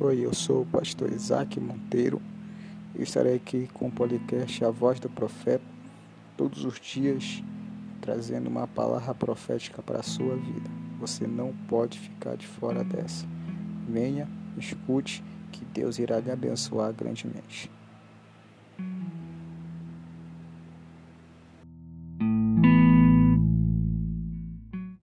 Oi, eu sou o pastor Isaac Monteiro. e estarei aqui com o podcast A Voz do Profeta, todos os dias, trazendo uma palavra profética para a sua vida. Você não pode ficar de fora dessa. Venha, escute, que Deus irá lhe abençoar grandemente.